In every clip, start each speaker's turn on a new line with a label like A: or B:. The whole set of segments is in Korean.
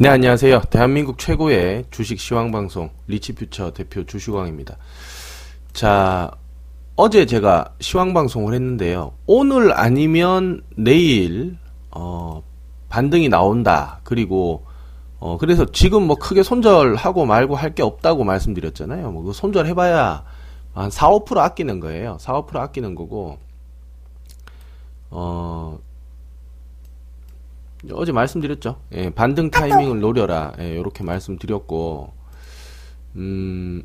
A: 네, 안녕하세요. 대한민국 최고의 주식 시황 방송 리치퓨처 대표 주식왕입니다. 자, 어제 제가 시황 방송을 했는데요. 오늘 아니면 내일, 어, 반등이 나온다. 그리고, 어, 그래서 지금 뭐 크게 손절하고 말고 할 게 없다고 말씀드렸잖아요. 뭐, 그 손절해 봐야 한 4, 5% 아끼는 거예요. 4, 5% 아끼는 거고, 어, 어제 말씀드렸죠. 예, 반등 타이밍을 노려라. 예, 이렇게 말씀드렸고, 음,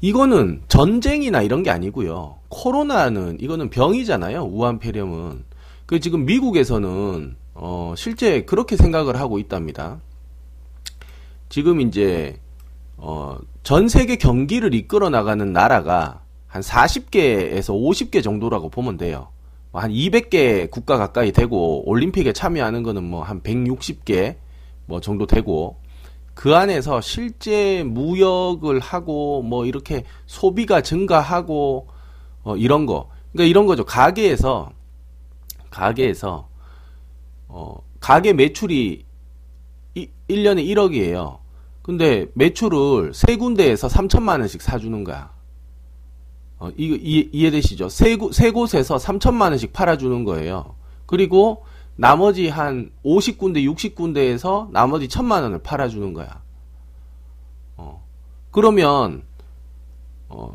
A: 이거는 전쟁이나 이런 게 아니고요. 코로나는 이거는 병이잖아요. 우한 폐렴은. 그 지금 미국에서는 어, 실제 그렇게 생각을 하고 있답니다. 지금 이제 어, 전 세계 경기를 이끌어 나가는 나라가 한 40개에서 50개 정도라고 보면 돼요. 뭐한 200개 국가 가까이 되고 올림픽에 참여하는 거는 뭐 한 160개 뭐 정도 되고 그 안에서 실제 무역을 하고 뭐 이렇게 소비가 증가하고 어 이런 거. 그러니까 이런 거죠. 가게에서 가게에서 어 가게 매출이 이, 1년에 1억이에요. 근데 매출을 세 군데에서 3천만 원씩 사주는 거야 어, 이거 이해, 되시죠? 세, 세 곳에서 3천만 원씩 팔아주는 거예요. 그리고 나머지 한 50군데, 60군데에서 나머지 천만 원을 팔아주는 거야. 어. 그러면 어,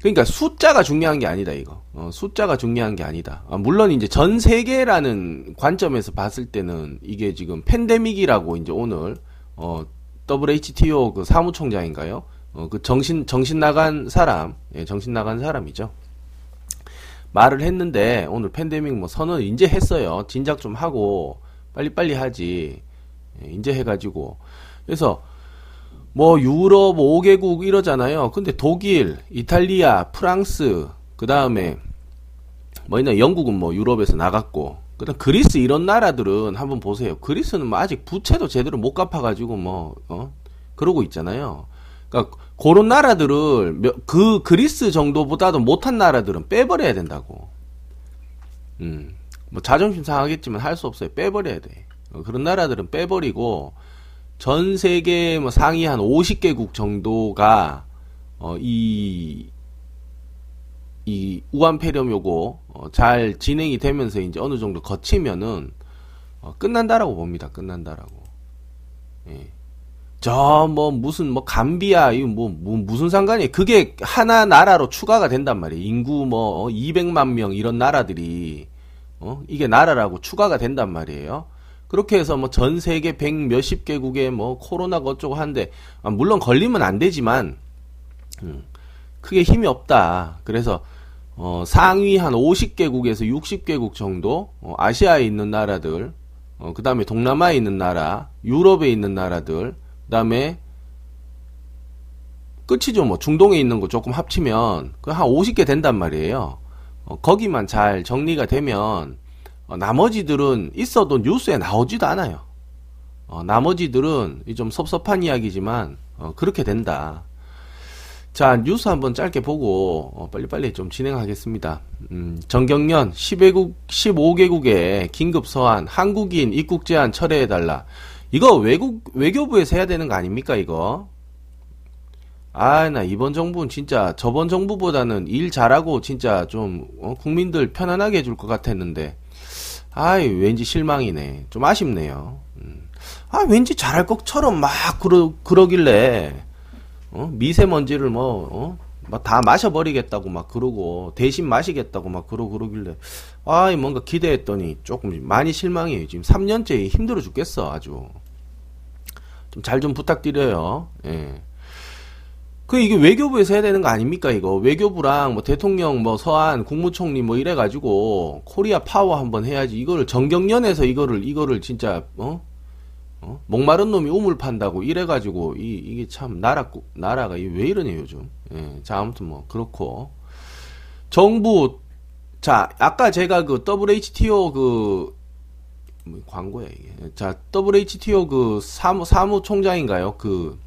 A: 그러니까 숫자가 중요한 게 아니다 이거. 어, 숫자가 중요한 게 아니다. 아, 물론 이제 전 세계라는 관점에서 봤을 때는 이게 지금 팬데믹이라고 이제 오늘 어, WHTO 그 사무총장인가요? 어, 그 정신 정신 나간 사람, 예, 정신 나간 사람이죠. 말을 했는데 오늘 팬데믹 뭐 선언 이제 했어요. 진작 좀 하고 빨리 빨리 하지. 예, 이제 해가지고 그래서 뭐 유럽 5개국 이러잖아요. 근데 독일, 이탈리아, 프랑스, 그 다음에 뭐 있나 영국은 뭐 유럽에서 나갔고 그다음 그리스 이런 나라들은 한번 보세요. 그리스는 뭐 아직 부채도 제대로 못 갚아가지고 뭐 어? 그러고 있잖아요. 그러니까 그런 나라들을 그 그리스 정도보다도 못한 나라들은 빼버려야 된다고. 음, 뭐 자존심 상하겠지만 할 수 없어요. 빼버려야 돼. 어, 그런 나라들은 빼버리고 전 세계 뭐 상위 한 50개국 정도가 어, 이, 이 우한 폐렴 요거 어, 잘 진행이 되면서 이제 어느 정도 거치면은 어, 끝난다라고 봅니다. 끝난다라고. 예. 저 뭐 무슨 뭐 감비아 이거 뭐, 뭐 무슨 상관이에요? 그게 하나 나라로 추가가 된단 말이에요. 인구 뭐 200만 어, 명 이런 나라들이 어 이게 나라라고 추가가 된단 말이에요. 그렇게 해서 뭐 전 세계 100 몇십 개국에 뭐 코로나가 어쩌고 한데 아, 물론 걸리면 안 되지만 음, 크게 힘이 없다. 그래서 어, 상위 한 50개국에서 60개국 정도 어, 아시아에 있는 나라들 어, 그 다음에 동남아에 있는 나라 유럽에 있는 나라들 그다음에 끝이죠. 뭐 중동에 있는 거 조금 합치면 그 한 50개 된단 말이에요. 어, 거기만 잘 정리가 되면 어, 나머지들은 있어도 뉴스에 나오지도 않아요. 어, 나머지들은 좀 섭섭한 이야기지만 어, 그렇게 된다. 자 뉴스 한번 짧게 보고 어, 빨리빨리 좀 진행하겠습니다. 음, 정경련 15개국, 15개국에 긴급 서한 한국인 입국 제한 철회해달라. 이거 외국 외교부에서 해야 되는 거 아닙니까 이거? 아, 나 이번 정부는 진짜 저번 정부보다는 일 잘하고 진짜 좀 어, 국민들 편안하게 해줄 것 같았는데, 아이 왠지 실망이네. 좀 아쉽네요. 음. 아, 왠지 잘할 것처럼 막 그러 그러길래 어? 미세먼지를 뭐 어? 막 다 마셔버리겠다고 막 그러고 대신 마시겠다고 막 그러고 그러길래 아 뭔가 기대했더니 조금 많이 실망해요. 지금 3년째 힘들어 죽겠어 아주. 좀 잘좀 좀 부탁드려요. 예. 그 이게 외교부에서 해야 되는 거 아닙니까 이거? 외교부랑 뭐 대통령 뭐 서한 국무총리 뭐 이래 가지고 코리아 파워 한번 해야지. 이거를 전경련에서 이거를 이거를 진짜 어 어? 목마른 놈이 우물 판다고 이래가지고 이 이게 참 나라 나라가 왜 이러냐 요즘. 예, 자 아무튼 뭐 그렇고 정부 자 아까 제가 그 WHTO 그 뭐, 광고야 이게. 자 WHTO 그 사무 사무총장인가요? 그그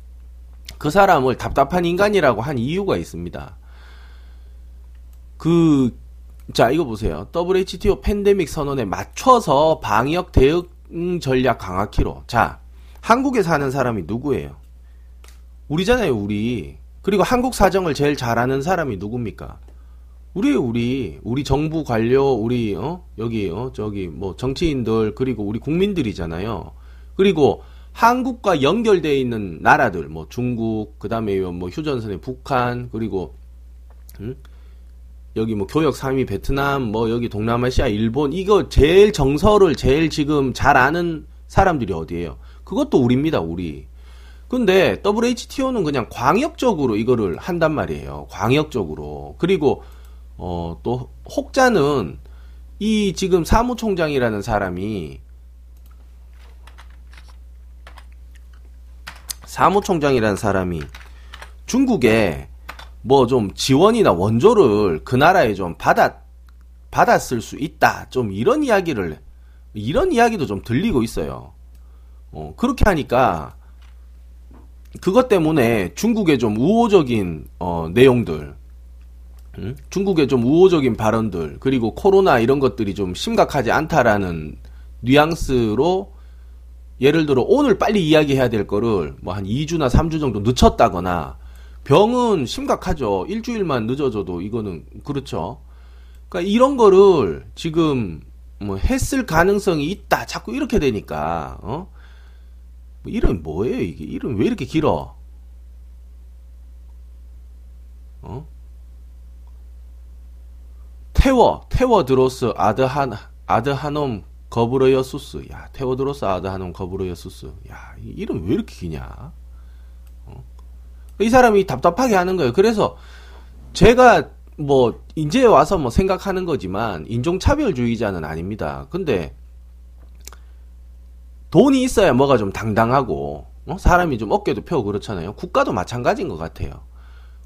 A: 그 사람을 답답한 인간이라고 한 이유가 있습니다. 그 자, 이거 보세요. WHTO 팬데믹 선언에 맞춰서 방역 대응 전략 강화키로. 자, 한국에 사는 사람이 누구예요? 우리잖아요, 우리. 그리고 한국 사정을 제일 잘 아는 사람이 누굽니까? 우리 우리 우리 정부 관료 우리 어 여기 어 저기 뭐 정치인들 그리고 우리 국민들이잖아요. 그리고 한국과 연결되어 있는 나라들 뭐 중국 그다음에 뭐 휴전선의 북한 그리고 음? 여기 뭐 교역 3위 베트남 뭐 여기 동남아시아 일본 이거 제일 정서를 제일 지금 잘 아는 사람들이 어디예요? 그것도 우리입니다, 우리. 근데 WHTO는 그냥 광역적으로 이거를 한단 말이에요. 광역적으로. 그리고 어, 또 혹자는 이 지금 사무총장이라는 사람이 사무총장이라는 사람이 중국에 뭐 좀 지원이나 원조를 그 나라에 좀 받았 받았을 수 있다. 좀 이런 이야기를 이런 이야기도 좀 들리고 있어요. 어, 그렇게 하니까 그것 때문에 중국의 좀 우호적인 어, 내용들 음? 중국의 좀 우호적인 발언들 그리고 코로나 이런 것들이 좀 심각하지 않다라는 뉘앙스로 예를 들어 오늘 빨리 이야기해야 될 거를 뭐 한 2주나 3주 정도 늦췄다거나 병은 심각하죠. 일주일만 늦어져도 이거는 그렇죠. 그러니까 이런 거를 지금 뭐 했을 가능성이 있다. 자꾸 이렇게 되니까 어? 뭐 이름 뭐예요 이게? 이름 왜 이렇게 길어? 어? 태워 테워드로스 아드한 아드하놈 거브로여 수스 야 테워드로스 아드하놈 거브로여 수스 야 이름 왜 이렇게 기냐 어? 이 사람이 답답하게 하는 거예요 그래서 제가 뭐 이제 와서 뭐 생각하는 거지만 인종차별주의자는 아닙니다 근데 돈이 있어야 뭐가 좀 당당하고 어? 사람이 좀 어깨도 펴고 그렇잖아요 국가도 마찬가지인 것 같아요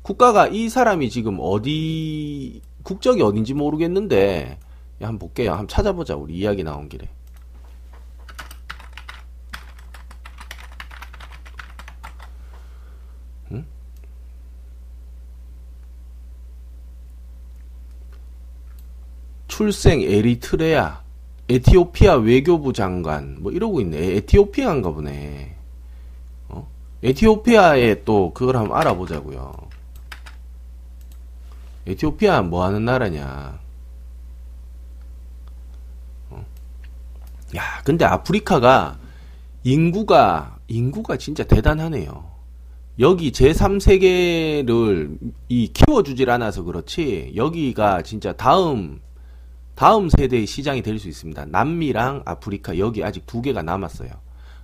A: 국가가 이 사람이 지금 어디 국적이 어딘지 모르겠는데 한번 볼게요. 한번 찾아보자. 우리 이야기 나온 길에. 출생 에리트레아 에티오피아 외교부 장관 뭐 이러고 있네. 에티오피아인가 보네. 어? 에티오피아에 또 그걸 한번 알아보자고요. 에티오피아 뭐 하는 나라냐. 어. 야, 근데 아프리카가 인구가, 인구가 진짜 대단하네요. 여기 제3세계를 이 키워주질 않아서 그렇지, 여기가 진짜 다음, 다음 세대의 시장이 될 수 있습니다. 남미랑 아프리카, 여기 아직 두 개가 남았어요.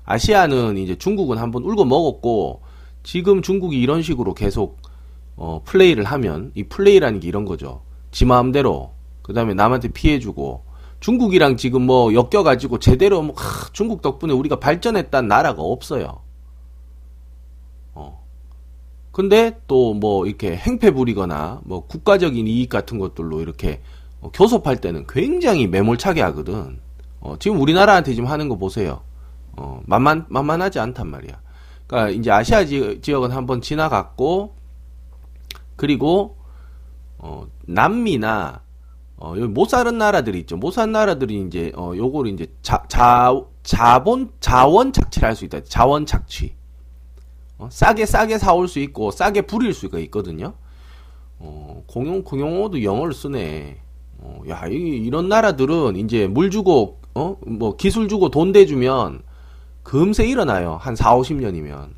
A: 아시아는 이제 중국은 한번 울고 먹었고, 지금 중국이 이런 식으로 계속 어, 플레이를 하면 이 플레이라는 게 이런 거죠. 지 마음대로 그 다음에 남한테 피해주고 중국이랑 지금 뭐 엮여가지고 제대로 뭐 하, 중국 덕분에 우리가 발전했다는 나라가 없어요. 어. 근데 또 뭐 이렇게 행패 부리거나 뭐 국가적인 이익 같은 것들로 이렇게 어, 교섭할 때는 굉장히 매몰차게 하거든. 어, 지금 우리나라한테 지금 하는 거 보세요. 어, 만만 만만하지 않단 말이야. 그러니까 이제 아시아 지, 지역은 한번 지나갔고 그리고 어, 남미나 어, 여기 못 사는 나라들이 있죠. 못 사는 나라들이 이제 어, 요거를 이제 자, 자 자본 자원 착취를 할 수 있다. 자원 착취. 어, 싸게 싸게 사올 수 있고 싸게 부릴 수가 있거든요. 어, 공용 공용어도 영어를 쓰네. 어, 야, 이, 이런 나라들은 이제 물 주고 어, 뭐 기술 주고 돈 대주면 금세 일어나요. 한 4, 50년이면.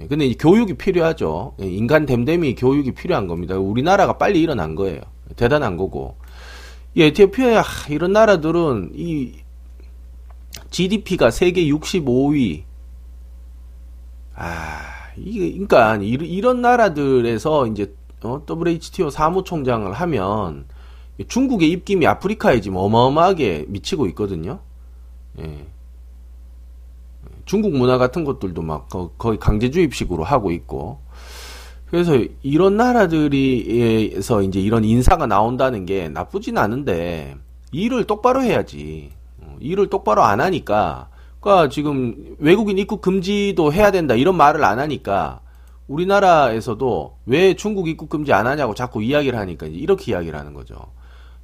A: 예, 근데 이 교육이 필요하죠. 예, 인간 댐댐이 교육이 필요한 겁니다. 우리나라가 빨리 일어난 거예요. 대단한 거고. 이 에티오피아 이런 나라들은 이 GDP가 세계 65위. 아, 이게 그러니까 이런 나라들에서 이제 어, WHTO 사무총장을 하면 중국의 입김이 아프리카에 지금 어마어마하게 미치고 있거든요. 예. 중국 문화 같은 것들도 막 거의 강제주입식으로 하고 있고 그래서 이런 나라들이에서 이제 이런 인사가 나온다는 게 나쁘진 않은데 일을 똑바로 해야지 어, 일을 똑바로 안 하니까 그러니까 지금 외국인 입국 금지도 해야 된다 이런 말을 안 하니까 우리나라에서도 왜 중국 입국 금지 안 하냐고 자꾸 이야기를 하니까 이렇게 이야기를 하는 거죠.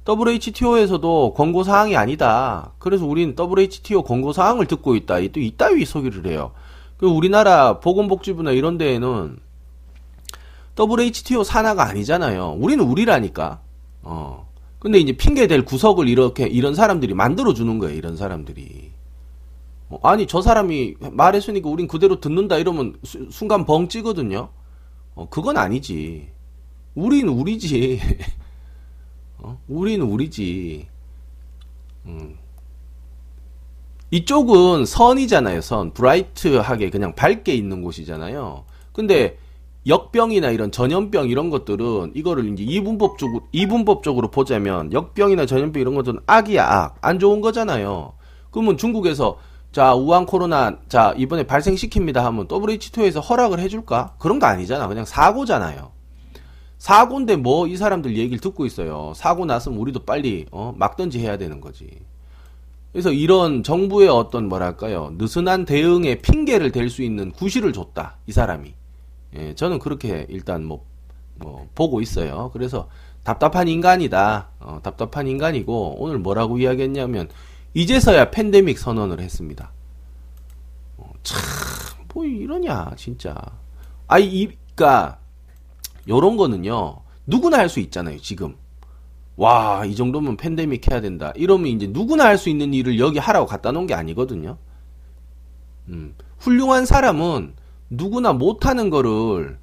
A: WHTO에서도 권고 사항이 아니다. 그래서 우린 WHTO 권고 사항을 듣고 있다. 또 이따위 소리를 해요. 그 우리나라 보건복지부나 이런 데에는 WHTO 산하가 아니잖아요. 우리는 우리라니까. 어. 근데 이제 핑계 댈 구석을 이렇게 이런 사람들이 만들어 주는 거예요. 이런 사람들이. 어, 아니 저 사람이 말했으니까 우린 그대로 듣는다 이러면 수, 순간 벙 찌거든요. 어, 그건 아니지. 우린 우리지. 어? 우린 우리지. 음. 이쪽은 선이잖아요, 선. 브라이트하게 그냥 밝게 있는 곳이잖아요. 근데 역병이나 이런 전염병 이런 것들은 이거를 이제 이분법적으로 이분법적으로 보자면 역병이나 전염병 이런 것들은 악이야 악. 안 좋은 거잖아요. 그러면 중국에서 자, 우한 코로나 자, 이번에 발생시킵니다 하면 WH2에서 허락을 해 줄까? 그런 거 아니잖아. 그냥 사고잖아요. 사고인데 뭐 이 사람들 얘기를 듣고 있어요. 사고 났으면 우리도 빨리 어, 막든지 해야 되는 거지. 그래서 이런 정부의 어떤 뭐랄까요 느슨한 대응에 핑계를 댈 수 있는 구실을 줬다 이 사람이. 예, 저는 그렇게 일단 뭐, 뭐 보고 있어요. 그래서 답답한 인간이다. 어, 답답한 인간이고 오늘 뭐라고 이야기했냐면 이제서야 팬데믹 선언을 했습니다. 어, 참, 뭐 이러냐 진짜. 아이 이까 요런 거는요, 누구나 할 수 있잖아요, 지금. 와, 이 정도면 팬데믹 해야 된다. 이러면 이제 누구나 할 수 있는 일을 여기 하라고 갖다 놓은 게 아니거든요. 음, 훌륭한 사람은 누구나 못하는 거를,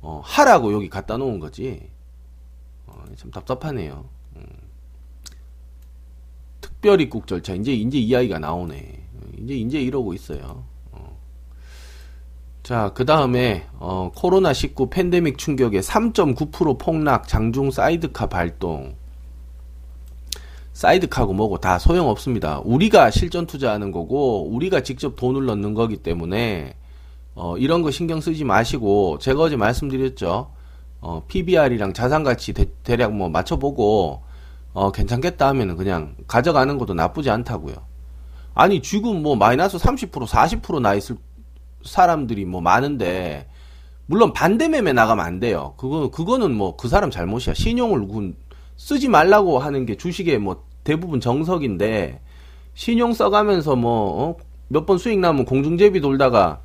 A: 어, 하라고 여기 갖다 놓은 거지. 어, 참 답답하네요. 음. 특별입국 절차. 이제, 이제 이야기가 나오네. 이제, 이제 이러고 있어요. 자, 그 다음에, 어, 코로나19 팬데믹 충격에 3.9% 폭락, 장중 사이드카 발동. 사이드카고 뭐고 다 소용없습니다. 우리가 실전 투자하는 거고, 우리가 직접 돈을 넣는 거기 때문에, 어, 이런 거 신경 쓰지 마시고, 제가 어제 말씀드렸죠. 어, PBR이랑 자산가치 대, 대략 뭐 맞춰보고, 어, 괜찮겠다 하면은 그냥 가져가는 것도 나쁘지 않다고요. 아니, 지금 뭐 마이너스 30%, 40%나 있을 사람들이 뭐 많은데 물론 반대 매매 나가면 안 돼요. 그거 그거는 뭐 그 사람 잘못이야. 신용을 쓰지 말라고 하는 게 주식의 뭐 대부분 정석인데 신용 써가면서 뭐 어? 몇번 수익 나면 공중제비 돌다가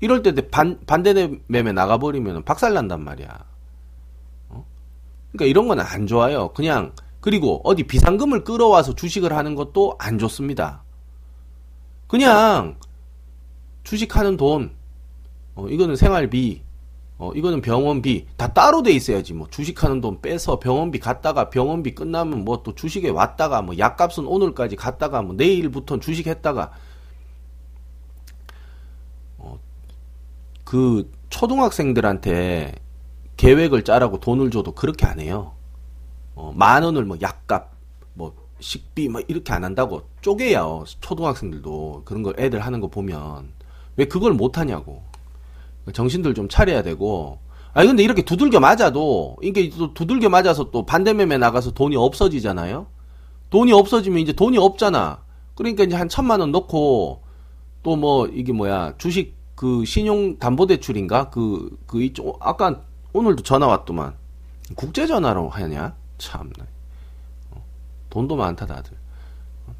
A: 이럴 때 반, 반대 매매 나가버리면 박살 난단 말이야. 어? 그러니까 이런 건 안 좋아요. 그냥 그리고 어디 비상금을 끌어와서 주식을 하는 것도 안 좋습니다. 그냥 주식하는 돈, 어, 이거는 생활비, 어, 이거는 병원비, 다 따로 돼 있어야지. 뭐, 주식하는 돈 빼서 병원비 갔다가 병원비 끝나면 뭐 또 주식에 왔다가 뭐 약값은 오늘까지 갔다가 뭐 내일부터 주식 했다가, 어, 그 초등학생들한테 계획을 짜라고 돈을 줘도 그렇게 안 해요. 어, 만 원을 뭐 약값, 뭐 식비 뭐 이렇게 안 한다고 쪼개요. 초등학생들도 그런 거 애들 하는 거 보면. 왜 그걸 못하냐고. 정신들 좀 차려야 되고. 아니, 근데 이렇게 두들겨 맞아도, 이게 또 두들겨 맞아서 또 반대매매 나가서 돈이 없어지잖아요? 돈이 없어지면 이제 돈이 없잖아. 그러니까 이제 한 천만 원 넣고, 또 뭐, 이게 뭐야, 주식 그 신용담보대출인가? 그, 그 이쪽, 아까 오늘도 전화 왔더만. 국제전화로 하냐? 참나. 어, 돈도 많다, 다들.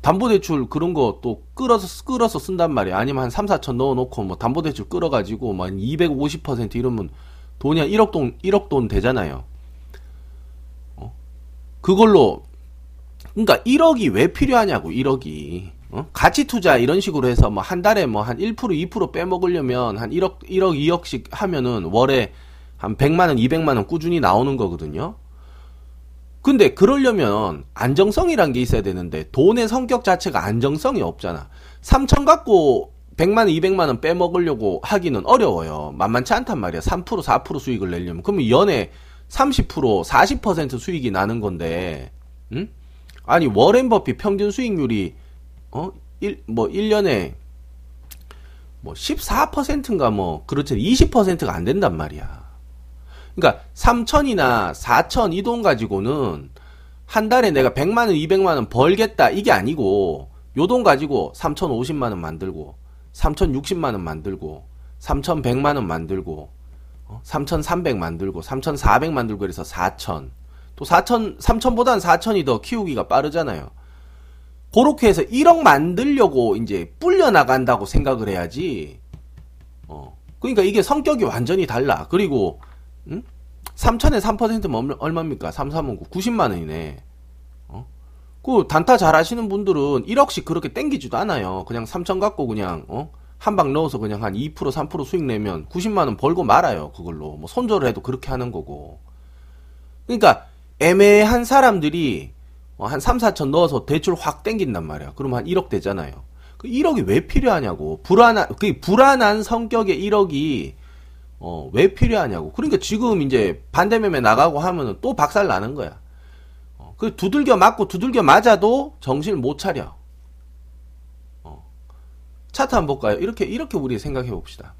A: 담보대출 그런 거 또 끌어서 끌어서 쓴단 말이야. 아니면 한 3, 4천 넣어놓고 뭐 담보대출 끌어가지고 막250% 이러면 돈이 한 1억 돈 1억 돈 되잖아요. 어? 그걸로 그러니까 1억이 왜 필요하냐고 1억이 어? 가치 투자 이런 식으로 해서 뭐 한 달에 뭐 한 1% 2% 빼먹으려면 한 1억 1억 2억씩 하면은 월에 한 100만 원 200만 원 꾸준히 나오는 거거든요. 근데 그러려면 안정성이란 게 있어야 되는데 돈의 성격 자체가 안정성이 없잖아. 3천 갖고 100만 원, 200만 원 빼먹으려고 하기는 어려워요. 만만치 않단 말이야. 3% 4% 수익을 내려면. 그러면 연에 30% 40% 수익이 나는 건데. 응? 아니 워렌 버핏 평균 수익률이 어? 1, 뭐 1년에 뭐 14%인가 뭐 그렇지 20%가 안 된단 말이야. 그러니까 3천이나 4천 이 돈 가지고는 한 달에 내가 100만 원, 200만 원 벌겠다 이게 아니고 요 돈 가지고 3,050만 원 만들고 3,060만 원 만들고 3,100만 원 만들고 3,300 어? 만들고 3,400 만들고 그래서 4천 또 4천, 3천보단 4천이 더 키우기가 빠르잖아요. 그렇게 해서 1억 만들려고 이제 불려 나간다고 생각을 해야지. 어. 그러니까 이게 성격이 완전히 달라. 그리고 음? 3천에 3%면 얼마입니까? 3, 3은 90만 원이네. 어? 그 단타 잘 하시는 분들은 1억씩 그렇게 땡기지도 않아요. 그냥 3천 갖고 그냥 어? 한 방 넣어서 그냥 한 2% 3% 수익 내면 90만 원 벌고 말아요. 그걸로. 뭐 손절을 해도 그렇게 하는 거고. 그러니까 애매한 사람들이 어, 한 3, 4천 넣어서 대출 확 땡긴단 말이야. 그러면 한 1억 되잖아요. 그 1억이 왜 필요하냐고. 불안한, 그 불안한 성격의 1억이, 어, 왜 필요하냐고. 그러니까 지금 이제 반대매매 나가고 하면은 또 박살 나는 거야. 어, 그 두들겨 맞고 두들겨 맞아도 정신을 못 차려. 어. 차트 한번 볼까요? 이렇게, 이렇게 우리 생각해 봅시다.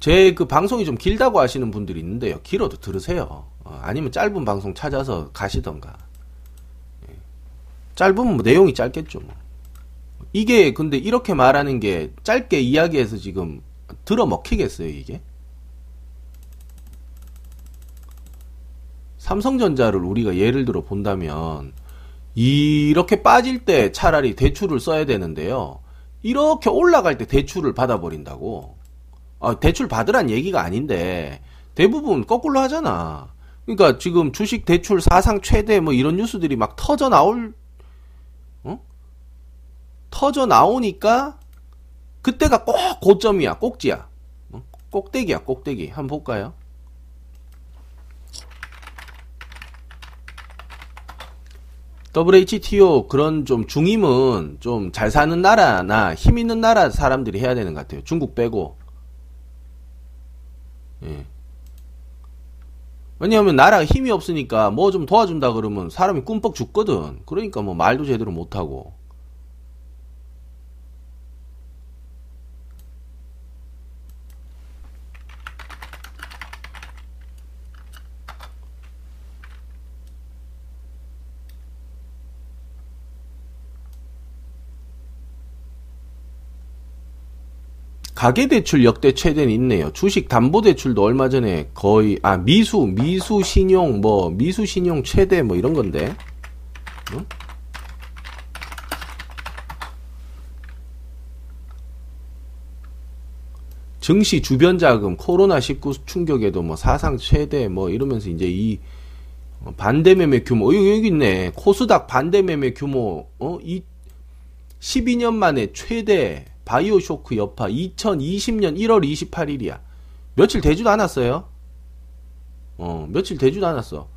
A: 제그 방송이 좀 길다고 하시는 분들이 있는데요. 길어도 들으세요. 어, 아니면 짧은 방송 찾아서 가시던가. 예. 짧으면 뭐 내용이 짧겠죠. 뭐. 이게 근데 이렇게 말하는 게 짧게 이야기해서 지금 들어 먹히겠어요, 이게? 삼성전자를 우리가 예를 들어 본다면 이렇게 빠질 때 차라리 대출을 써야 되는데요. 이렇게 올라갈 때 대출을 받아버린다고. 아, 대출 받으란 얘기가 아닌데 대부분 거꾸로 하잖아. 그러니까 지금 주식 대출 사상 최대 뭐 이런 뉴스들이 막 터져 나올 어? 터져 나오니까 그때가 꼭 고점이야, 꼭지야. 어? 꼭대기야, 꼭대기. 한번 볼까요? WHTO 그런 좀 중임은 좀 잘 사는 나라나 힘 있는 나라 사람들이 해야 되는 것 같아요. 중국 빼고. 예. 왜냐하면 나라가 힘이 없으니까 뭐 좀 도와준다 그러면 사람이 꿈뻑 죽거든. 그러니까 뭐 말도 제대로 못하고. 가계대출 역대 최대는 있네요. 주식 담보대출도 얼마 전에 거의, 아, 미수, 미수 신용, 뭐, 미수 신용 최대 뭐 이런 건데. 응? 증시 주변 자금, 코로나19 충격에도 뭐 사상 최대 뭐 이러면서 이제 이 반대 매매 규모, 어, 여기 있네. 코스닥 반대 매매 규모, 어, 이 12년 만에 최대 바이오쇼크 여파 2020년 1월 28일이야. 며칠 되지도 않았어요. 어, 며칠 되지도 않았어.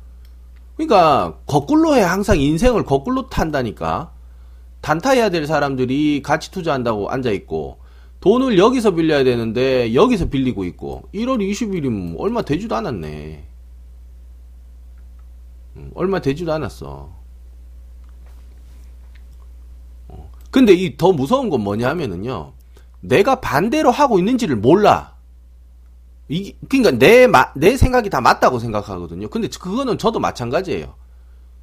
A: 그러니까 거꾸로 해 항상 인생을 거꾸로 탄다니까. 단타해야 될 사람들이 가치 투자한다고 앉아 있고 돈을 여기서 빌려야 되는데 여기서 빌리고 있고 1월 20일이면 얼마 되지도 않았네. 음, 얼마 되지도 않았어. 근데 이 더 무서운 건 뭐냐 하면은요. 내가 반대로 하고 있는지를 몰라. 이 그러니까 내, 내 생각이 다 맞다고 생각하거든요. 근데 그거는 저도 마찬가지예요.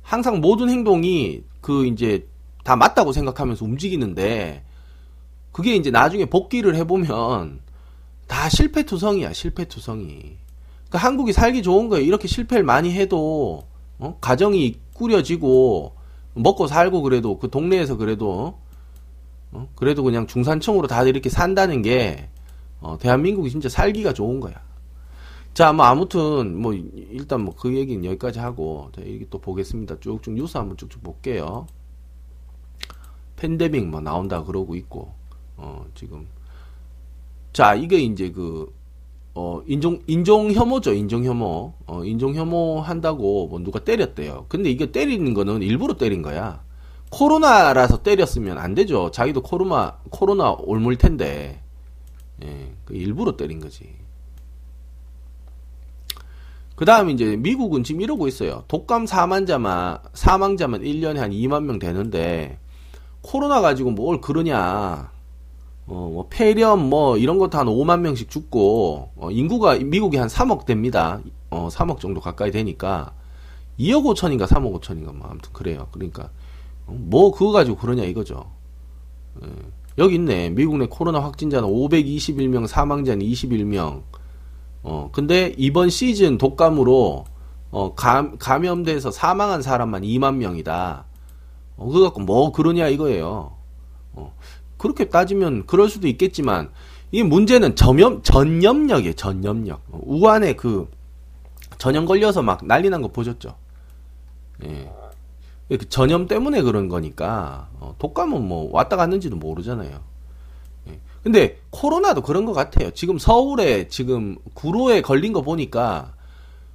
A: 항상 모든 행동이 그 이제 다 맞다고 생각하면서 움직이는데 그게 이제 나중에 복귀를 해보면 다 실패투성이야, 실패투성이. 그러니까 한국이 살기 좋은 거예요. 이렇게 실패를 많이 해도, 어? 가정이 꾸려지고, 먹고 살고 그래도, 그 동네에서 그래도, 어? 그래도 그냥 중산층으로 다들 이렇게 산다는 게 어, 대한민국이 진짜 살기가 좋은 거야. 자, 뭐 아무튼 뭐 일단 뭐 그 얘기는 여기까지 하고 자, 여기 또 보겠습니다. 쭉쭉 뉴스 한번 쭉쭉 볼게요. 팬데믹 뭐 나온다 그러고 있고 어, 지금 자, 이게 이제 그 어, 인종, 인종 혐오죠, 인종 혐오. 어, 인종 혐오 한다고 뭐 누가 때렸대요. 근데 이게 때리는 거는 일부러 때린 거야. 코로나라서 때렸으면 안 되죠. 자기도 코로나 코로나 올물 텐데 예, 그 일부러 때린 거지. 그 다음 이제 미국은 지금 이러고 있어요. 독감 사망자만 사망자만 1년에 한 2만 명 되는데 코로나 가지고 뭘 그러냐. 어, 뭐 폐렴 뭐 이런 것도 한 5만 명씩 죽고 어, 인구가 미국이 한 3억 됩니다. 어, 3억 정도 가까이 되니까 2억 5천인가 3억 5천인가 뭐 아무튼 그래요. 그러니까 뭐 그거 가지고 그러냐 이거죠. 예. 여기 있네. 미국 내 코로나 확진자는 521명, 사망자는 21명. 어, 근데 이번 시즌 독감으로 어, 감, 감염돼서 사망한 사람만 2만 명이다. 어, 그거 갖고 뭐 그러냐 이거예요. 어, 그렇게 따지면 그럴 수도 있겠지만 이 문제는 전염 전염력이에요. 전염력. 어, 우한에 그 전염 걸려서 막 난리 난 거 보셨죠? 예. 그 전염 때문에 그런 거니까 어, 독감은 뭐 왔다 갔는지도 모르잖아요. 예. 근데 코로나도 그런 것 같아요. 지금 서울에 지금 구로에 걸린 거 보니까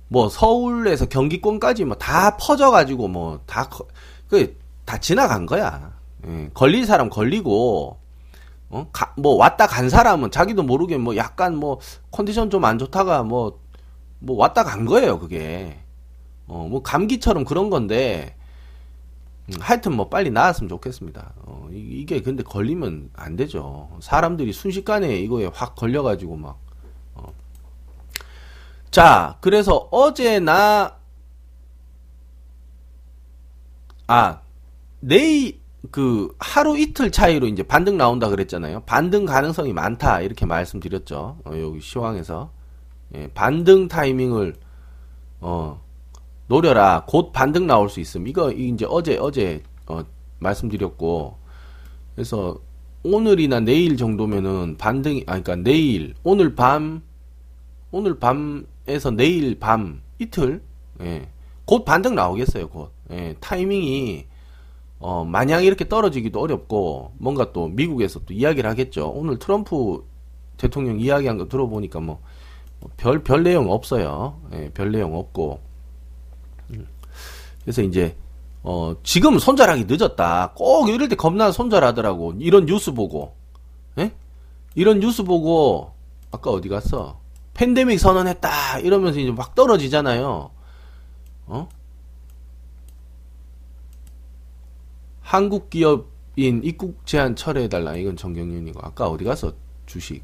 A: 뭐 서울에서 경기권까지 뭐 다 퍼져가지고 뭐 다 그 다 지나간 거야. 예. 걸린 사람 걸리고 어? 가, 뭐 왔다 간 사람은 자기도 모르게 뭐 약간 뭐 컨디션 좀 안 좋다가 뭐뭐 뭐 왔다 간 거예요 그게. 어 뭐 감기처럼 그런 건데 음, 하여튼 뭐 빨리 나았으면 좋겠습니다. 어, 이게 근데 걸리면 안 되죠. 사람들이 순식간에 이거에 확 걸려가지고 막. 어. 자, 그래서 어제 나, 아, 내일, 그, 하루 이틀 차이로 이제 반등 나온다 그랬잖아요. 반등 가능성이 많다. 이렇게 말씀드렸죠. 어, 여기 시황에서. 예, 반등 타이밍을, 어, 노려라. 곧 반등 나올 수 있음. 이거 이제 어제 어제 어, 말씀드렸고 그래서 오늘이나 내일 정도면은 반등이 아 그러니까 내일 오늘 밤 오늘 밤에서 내일 밤 이틀 예. 곧 반등 나오겠어요. 곧 예. 타이밍이 어, 마냥 이렇게 떨어지기도 어렵고 뭔가 또 미국에서 또 이야기를 하겠죠. 오늘 트럼프 대통령 이야기한 거 들어보니까 뭐 별별 별 내용 없어요. 예, 별 내용 없고 그래서 이제 어 지금 손절하기 늦었다. 꼭 이럴 때 겁나 손절하더라고. 이런 뉴스 보고. 예? 이런 뉴스 보고 아까 어디 갔어? 팬데믹 선언했다. 이러면서 이제 막 떨어지잖아요. 어? 한국 기업인 입국 제한 철회해 달라. 이건 전경련이고. 아까 어디 갔어? 주식.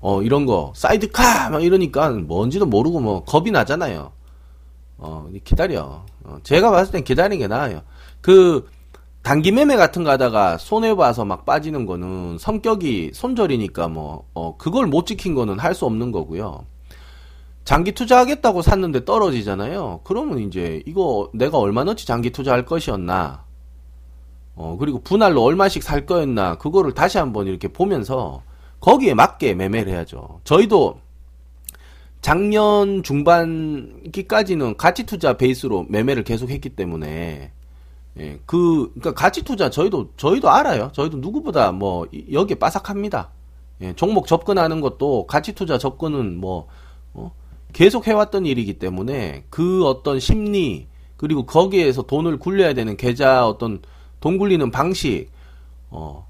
A: 어, 이런 거 사이드카 막 이러니까 뭔지도 모르고 뭐 겁이 나잖아요. 어, 기다려. 어, 제가 봤을 땐 기다리는 게 나아요. 그, 단기 매매 같은 거 하다가 손해봐서 막 빠지는 거는 성격이 손절이니까 뭐, 어, 그걸 못 지킨 거는 할 수 없는 거고요. 장기 투자하겠다고 샀는데 떨어지잖아요. 그러면 이제 이거 내가 얼마나치 장기 투자할 것이었나. 어, 그리고 분할로 얼마씩 살 거였나. 그거를 다시 한번 이렇게 보면서 거기에 맞게 매매를 해야죠. 저희도 작년 중반기까지는 가치 투자 베이스로 매매를 계속 했기 때문에 예, 그 그러니까 가치 투자 저희도 저희도 알아요. 저희도 누구보다 뭐 여기에 빠삭합니다. 예, 종목 접근하는 것도 가치 투자 접근은 뭐 어, 계속 해왔던 일이기 때문에 그 어떤 심리 그리고 거기에서 돈을 굴려야 되는 계좌 어떤 돈 굴리는 방식 어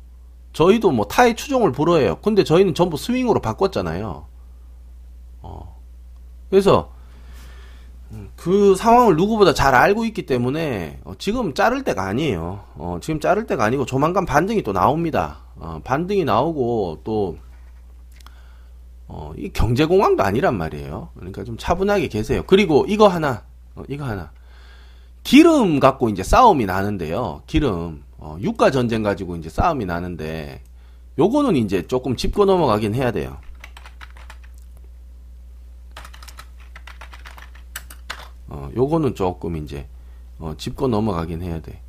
A: 저희도 뭐 타의 추종을 불어해요. 근데 저희는 전부 스윙으로 바꿨잖아요. 어 그래서 그 상황을 누구보다 잘 알고 있기 때문에 어, 지금 자를 때가 아니에요. 어, 지금 자를 때가 아니고 조만간 반등이 또 나옵니다. 어, 반등이 나오고 또 어, 이 경제공황도 아니란 말이에요. 그러니까 좀 차분하게 계세요. 그리고 이거 하나, 어, 이거 하나. 기름 갖고 이제 싸움이 나는데요. 기름, 어, 유가 전쟁 가지고 이제 싸움이 나는데, 요거는 이제 조금 짚고 넘어가긴 해야 돼요. 어, 요거는 조금 이제 어, 짚고 넘어가긴 해야 돼.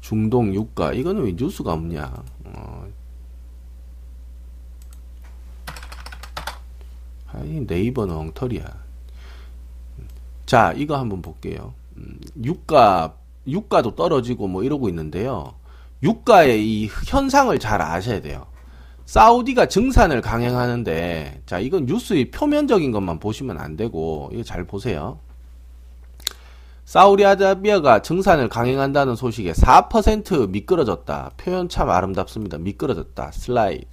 A: 중동 유가 이거는 왜 뉴스가 없냐? 어, 아니 네이버는 엉터리야. 자 이거 한번 볼게요. 음, 유가 유가도 떨어지고 뭐 이러고 있는데요. 유가의 이 현상을 잘 아셔야 돼요. 사우디가 증산을 강행하는데 자 이건 뉴스의 표면적인 것만 보시면 안 되고 이거 잘 보세요. 사우디아라비아가 증산을 강행한다는 소식에 4% 미끄러졌다. 표현 참 아름답습니다. 미끄러졌다. 슬라이드.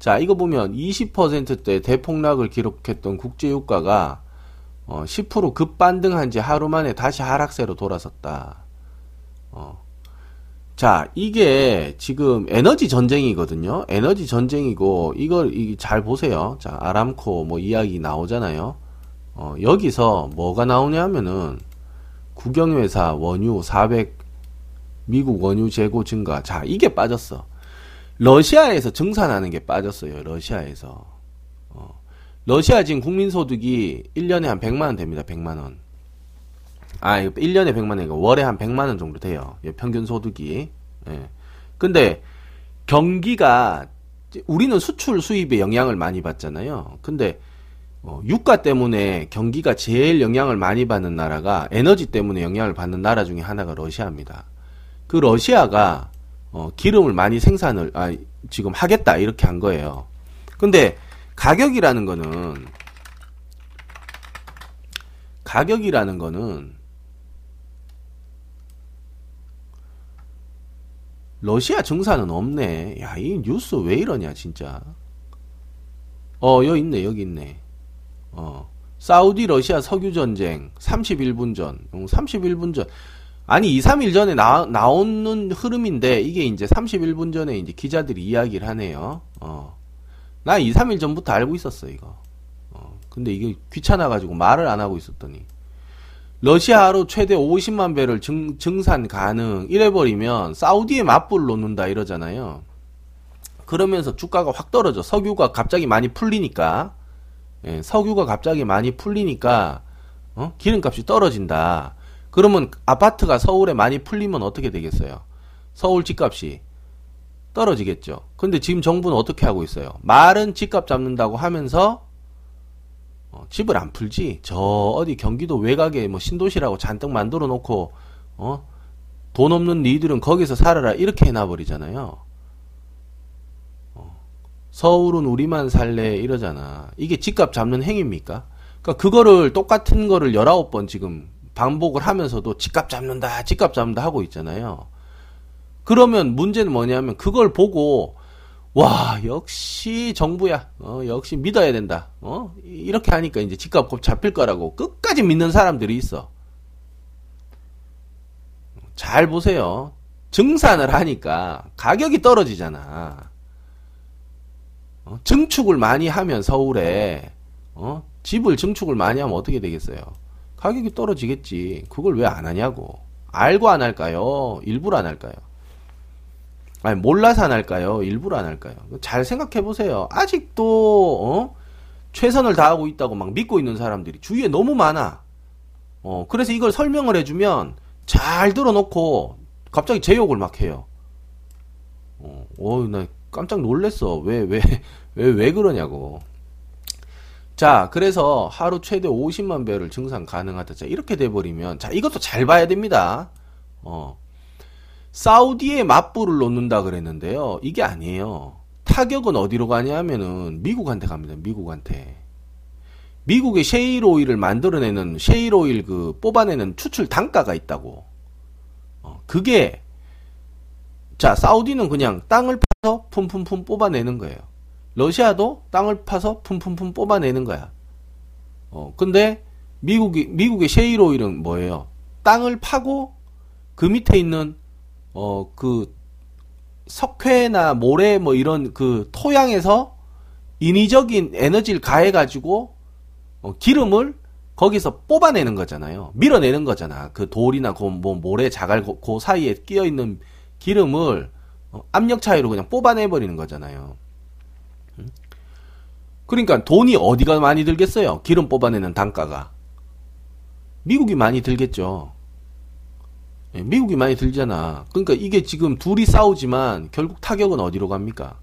A: 자, 이거 보면 20%대 대폭락을 기록했던 국제유가가 어, 10% 급반등한 지 하루 만에 다시 하락세로 돌아섰다. 어. 자, 이게 지금 에너지 전쟁이거든요. 에너지 전쟁이고 이걸 잘 보세요. 자, 아람코 뭐 이야기 나오잖아요. 어, 여기서 뭐가 나오냐 하면은 국영회사 원유 400 미국 원유 재고 증가. 자, 이게 빠졌어. 러시아에서 증산하는 게 빠졌어요. 러시아에서. 어. 러시아 지금 국민 소득이 1년에 한 100만 원 됩니다. 100만 원. 아, 1년에 100만 원이고 월에 한 100만 원 정도 돼요. 평균 소득이. 예. 근데 경기가 우리는 수출 수입에 영향을 많이 받잖아요. 근데 어, 유가 때문에 경기가 제일 영향을 많이 받는 나라가 에너지 때문에 영향을 받는 나라 중에 하나가 러시아입니다. 그 러시아가 어, 기름을 많이 생산을 아, 지금 하겠다 이렇게 한 거예요. 근데 가격이라는 거는 가격이라는 거는 러시아 증사는 없네. 야, 이 뉴스 왜 이러냐, 진짜. 어, 여기 있네, 여기 있네. 어. 사우디 러시아 석유 전쟁 31분 전. 31분 전. 아니 2, 3일 전에 나, 나오는 흐름인데 이게 이제 31분 전에 이제 기자들이 이야기를 하네요. 어. 나 2, 3일 전부터 알고 있었어, 이거. 어. 근데 이게 귀찮아 가지고 말을 안 하고 있었더니 러시아 하루 최대 50만 배를 증, 증산 가능 이래 버리면 사우디에 맞불 놓는다 이러잖아요. 그러면서 주가가 확 떨어져. 석유가 갑자기 많이 풀리니까 예, 석유가 갑자기 많이 풀리니까 어? 기름값이 떨어진다. 그러면 아파트가 서울에 많이 풀리면 어떻게 되겠어요? 서울 집값이 떨어지겠죠. 근데 지금 정부는 어떻게 하고 있어요? 말은 집값 잡는다고 하면서 어, 집을 안 풀지. 저 어디 경기도 외곽에 뭐 신도시라고 잔뜩 만들어 놓고 어? 돈 없는 니들은 거기서 살아라 이렇게 해놔 버리잖아요. 서울은 우리만 살래 이러잖아. 이게 집값 잡는 행위입니까? 그러니까 그거를 똑같은 거를 19번 지금 반복을 하면서도 집값 잡는다, 집값 잡는다 하고 있잖아요. 그러면 문제는 뭐냐면 그걸 보고 와 역시 정부야, 어, 역시 믿어야 된다. 어? 이렇게 하니까 이제 집값 곧 잡힐 거라고 끝까지 믿는 사람들이 있어. 잘 보세요. 증산을 하니까 가격이 떨어지잖아. 어? 증축을 많이 하면 서울에 어? 집을 증축을 많이 하면 어떻게 되겠어요? 가격이 떨어지겠지. 그걸 왜 안 하냐고. 알고 안 할까요? 일부러 안 할까요? 아니 몰라서 안 할까요? 일부러 안 할까요? 잘 생각해 보세요. 아직도 어? 최선을 다하고 있다고 막 믿고 있는 사람들이 주위에 너무 많아. 어, 그래서 이걸 설명을 해주면 잘 들어놓고 갑자기 제 욕을 막 해요. 어, 어, 나 깜짝 놀랬어. 왜, 왜, 왜, 왜 그러냐고. 자, 그래서 하루 최대 50만 배를 증산 가능하다. 자, 이렇게 돼버리면, 자, 이것도 잘 봐야 됩니다. 어. 사우디에 맞불을 놓는다 그랬는데요. 이게 아니에요. 타격은 어디로 가냐면은 미국한테 갑니다. 미국한테. 미국의 셰일 오일을 만들어내는 셰일 오일 그 뽑아내는 추출 단가가 있다고. 어, 그게 자 사우디는 그냥 땅을 파서 품품품 뽑아내는 거예요. 러시아도 땅을 파서 품품품 뽑아내는 거야. 어, 근데 미국이, 미국의 셰일 오일은 뭐예요? 땅을 파고 그 밑에 있는, 어, 그, 석회나 모래 뭐 이런 그 토양에서 인위적인 에너지를 가해 가지고, 어, 기름을 거기서 뽑아내는 거잖아요. 밀어내는 거잖아. 그 돌이나 그 뭐 모래 자갈 그, 그 사이에 끼어 있는 기름을 어, 압력 차이로 그냥 뽑아내 버리는 거잖아요. 그러니까 돈이 어디가 많이 들겠어요? 기름 뽑아내는 단가가. 미국이 많이 들겠죠. 예, 미국이 많이 들잖아. 그러니까 이게 지금 둘이 싸우지만 결국 타격은 어디로 갑니까?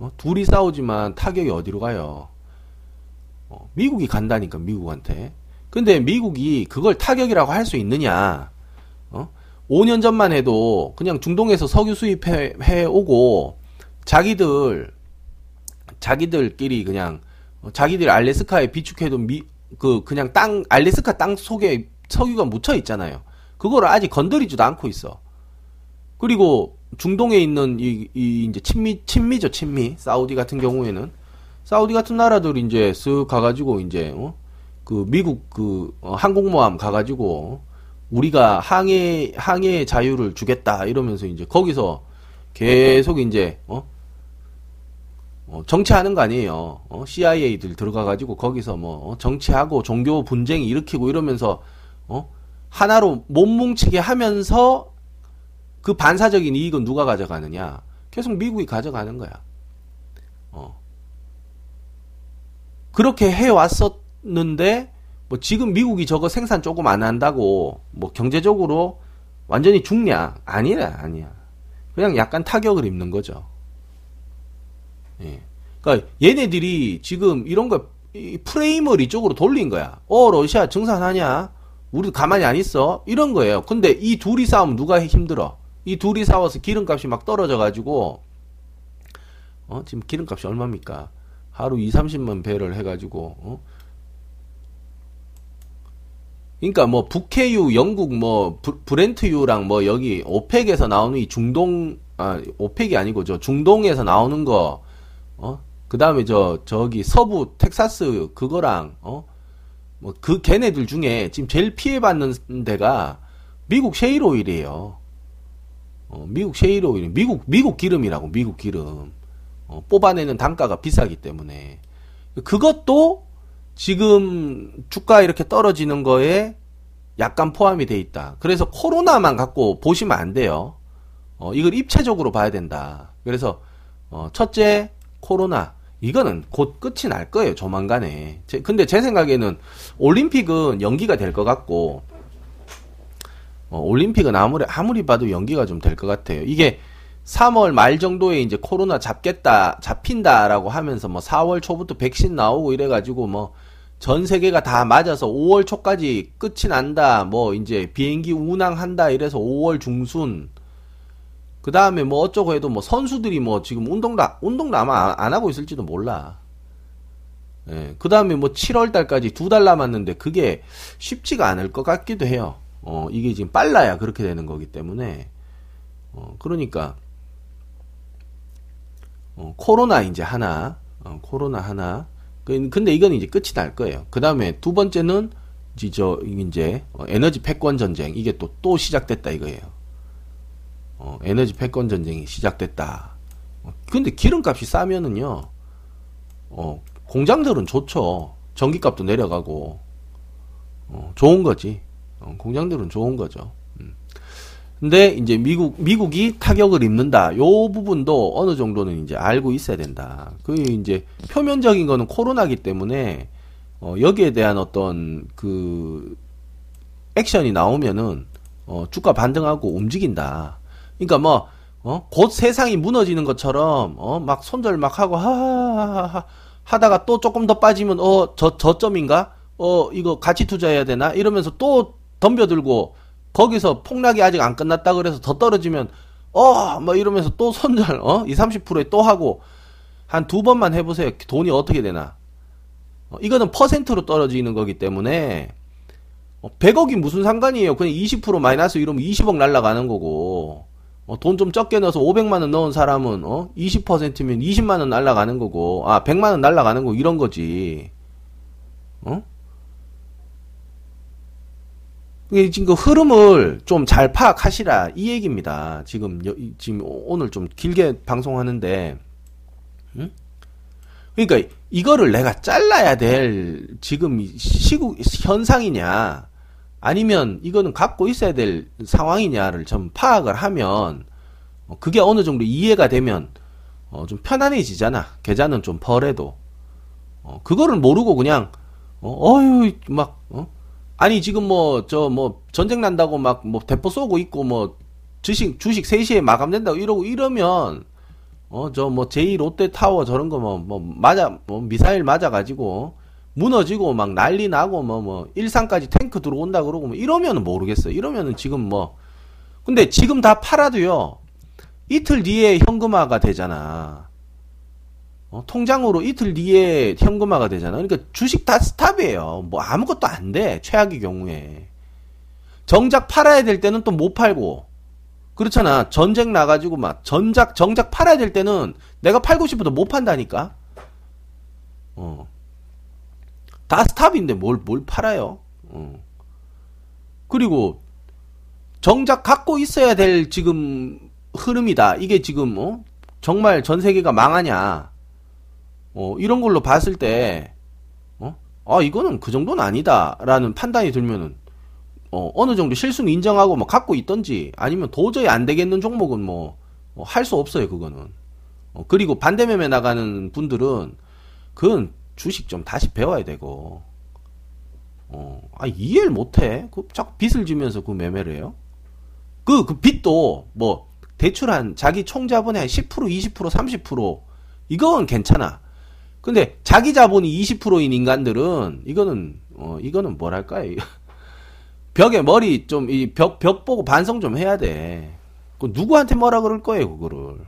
A: 어? 둘이 싸우지만 타격이 어디로 가요? 어, 미국이 간다니까 미국한테. 근데 미국이 그걸 타격이라고 할 수 있느냐? 어? 5년 전만 해도 그냥 중동에서 석유 수입해 오고 자기들 자기들끼리 그냥 어, 자기들 알래스카에 비축해도 미, 그 그냥 땅 알래스카 땅 속에 석유가 묻혀 있잖아요. 그거를 아직 건드리지도 않고 있어. 그리고 중동에 있는 이, 이 이제 친미 친미죠 친미 사우디 같은 경우에는 사우디 같은 나라들이 이제 쓱 가가지고 이제 어? 그 미국 그 어, 항공모함 가가지고 우리가 항해 항해 자유를 주겠다 이러면서 이제 거기서 계속 이제 어 어, 정치하는 거 아니에요. 어, CIA들 들어가 가지고 거기서 뭐 어, 정치하고 종교 분쟁 일으키고 이러면서 어, 하나로 못 뭉치게 하면서 그 반사적인 이익은 누가 가져가느냐? 계속 미국이 가져가는 거야. 어. 그렇게 해 왔었는데 뭐 지금 미국이 저거 생산 조금 안 한다고 뭐 경제적으로 완전히 죽냐? 아니라 아니야. 그냥 약간 타격을 입는 거죠. 예. 그러니까 얘네들이 지금 이런 거 프레임을 이쪽으로 돌린 거야. 어 러시아 증산하냐? 우리도 가만히 안 있어? 이런 거예요. 근데 이 둘이 싸우면 누가 힘들어? 이 둘이 싸워서 기름값이 막 떨어져 가지고 어 지금 기름값이 얼마입니까? 하루 2, 30만 배를 해가지고 어? 그러니까 뭐 북해유, 영국 뭐 브, 렌트유랑 뭐 여기 오펙에서 나오는 이 중동 아 오펙이 아니고 저 중동에서 나오는 거 어? 그다음에 저 저기 서부 텍사스 그거랑 어? 뭐 그 걔네들 중에 지금 제일 피해 받는 데가 미국 셰일 오일이에요. 어, 미국 셰일 오일, 미국 미국 기름이라고 미국 기름. 어, 뽑아내는 단가가 비싸기 때문에 그것도 지금 주가 이렇게 떨어지는 거에 약간 포함이 돼 있다. 그래서 코로나만 갖고 보시면 안 돼요. 어, 이걸 입체적으로 봐야 된다. 그래서 어, 첫째 코로나 이거는 곧 끝이 날 거예요. 조만간에. 제, 근데 제 생각에는 올림픽은 연기가 될 것 같고 어, 올림픽은 아무리 아무리 봐도 연기가 좀 될 것 같아요. 이게 3월 말 정도에 이제 코로나 잡겠다, 잡힌다라고 하면서 뭐 4월 초부터 백신 나오고 이래가지고 뭐 전 세계가 다 맞아서 5월 초까지 끝이 난다, 뭐 이제 비행기 운항한다 이래서 5월 중순. 그 다음에 뭐 어쩌고 해도 뭐 선수들이 뭐 지금 운동도, 운동도 아마 안 하고 있을지도 몰라. 예, 그 다음에 뭐 7월 달까지 두 달 남았는데 그게 쉽지가 않을 것 같기도 해요. 어, 이게 지금 빨라야 그렇게 되는 거기 때문에. 어, 그러니까, 어, 코로나 이제 하나, 어, 코로나 하나. 그, 근데 이건 이제 끝이 날 거예요. 그 다음에 두 번째는 이제 저 이제 어, 에너지 패권 전쟁 이게 또또 시작됐다 이거예요. 어, 에너지 패권 전쟁이 시작됐다. 어, 근데 기름값이 싸면은요, 어, 공장들은 좋죠. 전기값도 내려가고, 어, 좋은 거지. 어, 공장들은 좋은 거죠. 근데 이제 미국 미국이 타격을 입는다. 요 부분도 어느 정도는 이제 알고 있어야 된다. 그 이제 표면적인 거는 코로나기 때문에 어 여기에 대한 어떤 그 액션이 나오면은 어 주가 반등하고 움직인다. 그러니까 뭐 어? 곧 세상이 무너지는 것처럼 어? 막 손절 막 하고 하하하 하다가 또 조금 더 빠지면 어 저 저점인가? 어 이거 같이 투자해야 되나? 이러면서 또 덤벼들고 거기서 폭락이 아직 안 끝났다 그래서 더 떨어지면 어 뭐 이러면서 또 손절 어? 2, 30%에 또 하고 한 두 번만 해보세요. 돈이 어떻게 되나. 어, 이거는 퍼센트로 떨어지는 거기 때문에 어, 100억이 무슨 상관이에요. 그냥 20% 마이너스 이러면 20억 날라가는 거고. 어, 돈 좀 적게 넣어서 500만 원 넣은 사람은 어? 20%면 20만 원 날라가는 거고. 아 100만 원 날라가는 거 이런 거지. 어 지금 그 흐름을 좀 잘 파악하시라 이 얘기입니다. 지금 지금 오늘 좀 길게 방송하는데, 응? 그러니까 이거를 내가 잘라야 될 지금 시국 현상이냐, 아니면 이거는 갖고 있어야 될 상황이냐를 좀 파악을 하면 어, 그게 어느 정도 이해가 되면 어, 좀 편안해지잖아. 계좌는 좀 벌해도 어, 그거를 모르고 그냥 어, 어휴 막 어? 아니 지금 뭐 저뭐 뭐 전쟁 난다고 막 뭐 대포 쏘고 있고 뭐 주식 주식 3시에 마감된다고 이러고 이러면 어 저 뭐 제2 롯데 타워 저런 거 뭐뭐 뭐 맞아 뭐 미사일 맞아 가지고 무너지고 막 난리 나고 뭐뭐 뭐 일산까지 탱크 들어온다 그러고 뭐 이러면은 모르겠어. 이러면은 지금 뭐 근데 지금 다 팔아도요. 이틀 뒤에 현금화가 되잖아. 어, 통장으로 이틀 뒤에 현금화가 되잖아. 그러니까 주식 다 스탑이에요. 뭐 아무것도 안 돼. 최악의 경우에. 정작 팔아야 될 때는 또 못 팔고. 그렇잖아. 전쟁 나가지고 막 전작 정작 팔아야 될 때는 내가 팔고 싶어도 못 판다니까. 어. 다 스탑인데 뭘 뭘 팔아요? 어. 그리고 정작 갖고 있어야 될 지금 흐름이다. 이게 지금 어? 정말 전 세계가 망하냐? 어, 이런 걸로 봤을 때, 어, 아, 이거는 그 정도는 아니다라는 판단이 들면은, 어, 어느 정도 실수는 인정하고 뭐 갖고 있던지, 아니면 도저히 안 되겠는 종목은 뭐, 뭐할수 없어요, 그거는. 어, 그리고 반대매매 나가는 분들은, 그건 주식 좀 다시 배워야 되고 어, 아 이해를 못해. 그 자꾸 빚을 지면서 그 매매를 해요. 그, 그 빚도 뭐 대출한 자기 총 자본의 한 10%, 20%, 30% 이건 괜찮아. 근데 자기 자본이 20%인 인간들은 이거는 어 이거는 뭐랄까요? 벽에 머리 좀 이 벽 벽 보고 반성 좀 해야 돼. 그 누구한테 뭐라 그럴 거예요, 그거를.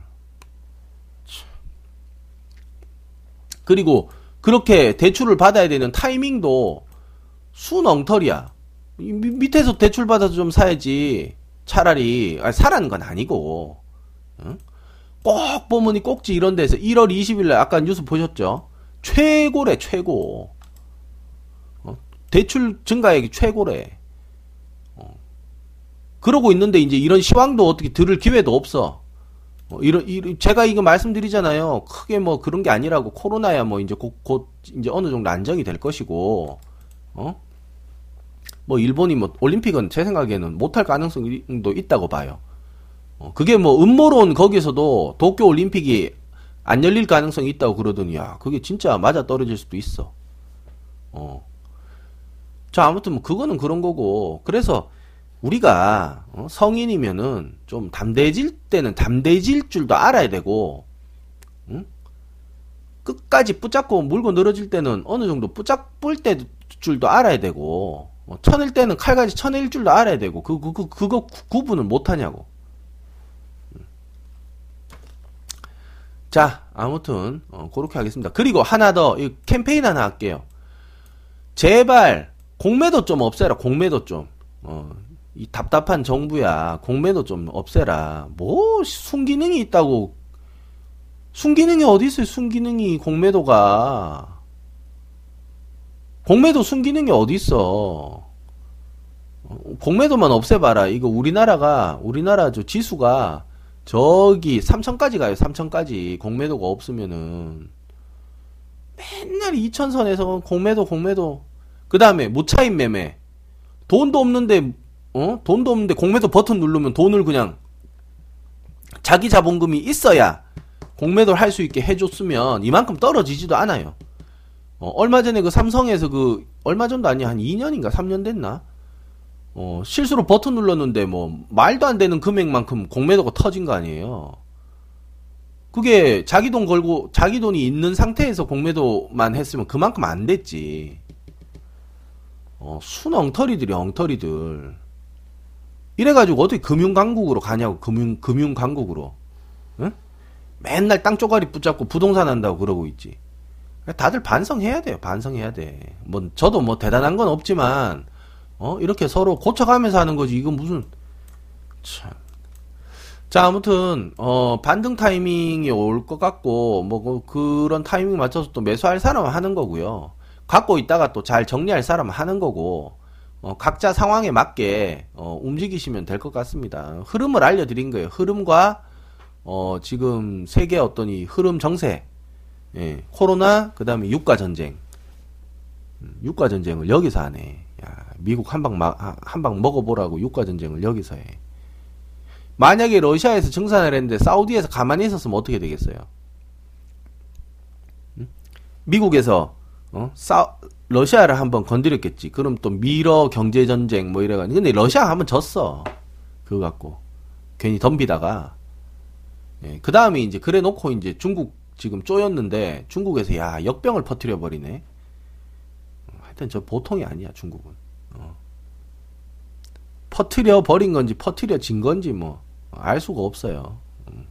A: 그리고 그렇게 대출을 받아야 되는 타이밍도 순엉터리야. 밑에서 대출 받아서 좀 사야지. 차라리 아, 사라는 건 아니고 응? 꼭이 꼭지 이런 데서 1월 20일 날 아까 뉴스 보셨죠? 최고래 최고. 어? 대출 증가액이 최고래. 어. 그러고 있는데 이제 이런 시황도 어떻게 들을 기회도 없어. 어, 이런, 제가 이거 말씀드리잖아요. 크게 뭐 그런 게 아니라고 코로나야 뭐 이제 곧, 곧 이제 어느 정도 안정이 될 것이고, 어? 뭐 일본이 뭐 올림픽은 제 생각에는 못할 가능성도 있다고 봐요. 어, 그게 뭐 음모론 거기서도 도쿄 올림픽이 안 열릴 가능성이 있다고 그러더니 야 그게 진짜 맞아 떨어질 수도 있어. 어. 자 아무튼 뭐 그거는 그런 거고 그래서 우리가 어, 성인이면은 좀 담대해질 때는 담대해질 줄도 알아야 되고 응? 끝까지 붙잡고 물고 늘어질 때는 어느 정도 붙잡을 때 줄도 알아야 되고 어, 천일 때는 칼까지 쳐낼 줄도 알아야 되고 그, 그, 그 그거 구분을 못하냐고. 자 아무튼 어, 그렇게 하겠습니다. 그리고 하나 더 캠페인 하나 할게요. 제발 공매도 좀 없애라. 공매도 좀. 어, 이 답답한 정부야. 공매도 좀 없애라. 뭐 순기능이 있다고. 순기능이 어디 있어요? 순기능이 공매도가. 공매도 순기능이 어디 있어? 공매도만 없애봐라. 이거 우리나라가 우리나라 저 지수가 저기 삼천까지 가요. 삼천까지 공매도가 없으면은 맨날 이천선에서 공매도 공매도 그 다음에 무차입 매매 돈도 없는데 어 돈도 없는데 공매도 버튼 누르면 돈을 그냥 자기 자본금이 있어야 공매도를 할 수 있게 해줬으면 이만큼 떨어지지도 않아요. 어, 얼마 전에 그 삼성에서 그 얼마 전도 아니야 한 2년인가 3년 됐나? 어, 실수로 버튼 눌렀는데 뭐 말도 안 되는 금액만큼 공매도가 터진 거 아니에요. 그게 자기 돈 걸고 자기 돈이 있는 상태에서 공매도만 했으면 그만큼 안 됐지. 어, 순 엉터리들이 엉터리들. 이래가지고 어떻게 금융강국으로 가냐고 금융 금융강국으로. 응? 맨날 땅 쪼가리 붙잡고 부동산 한다고 그러고 있지. 다들 반성해야 돼요. 반성해야 돼. 뭐 저도 뭐 대단한 건 없지만 어 이렇게 서로 고쳐가면서 하는 거지. 이건 무슨 참. 자 아무튼 어 반등 타이밍이 올 것 같고 뭐 그, 그런 타이밍 맞춰서 또 매수할 사람은 하는 거고요. 갖고 있다가 또 잘 정리할 사람은 하는 거고 어, 각자 상황에 맞게 어, 움직이시면 될 것 같습니다. 흐름을 알려드린 거예요. 흐름과 어, 지금 세계 어떤 이 흐름 정세 예, 코로나 그 다음에 유가 전쟁. 음, 유가 전쟁을 여기서 하네. 야, 미국 한방 한방 먹어보라고 유가 전쟁을 여기서 해. 만약에 러시아에서 증산을 했는데 사우디에서 가만히 있었으면 어떻게 되겠어요? 음? 미국에서 어? 사 러시아를 한번 건드렸겠지. 그럼 또 미러 경제 전쟁 뭐 이래가지고 근데 러시아 한번 졌어. 그거 갖고 괜히 덤비다가 예, 그 다음에 이제 그래 놓고 이제 중국 지금 쪼였는데 중국에서 야 역병을 퍼뜨려 버리네. 하여튼 저 보통이 아니야 중국은. 어. 퍼뜨려 버린 건지 퍼뜨려 진 건지 뭐 알 수가 없어요. 음.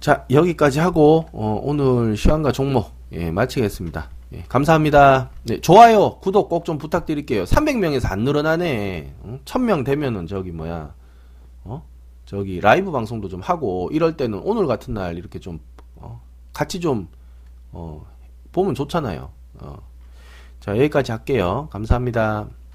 A: 자 여기까지 하고 어, 오늘 시간과 종목 예, 마치겠습니다. 예, 감사합니다. 네, 좋아요, 구독 꼭 좀 부탁드릴게요. 300명에서 안 늘어나네. 어? 1000명 되면은 저기 뭐야, 어? 저기 라이브 방송도 좀 하고 이럴 때는 오늘 같은 날 이렇게 좀 어, 같이 좀 어, 보면 좋잖아요. 어. 자 여기까지 할게요. 감사합니다.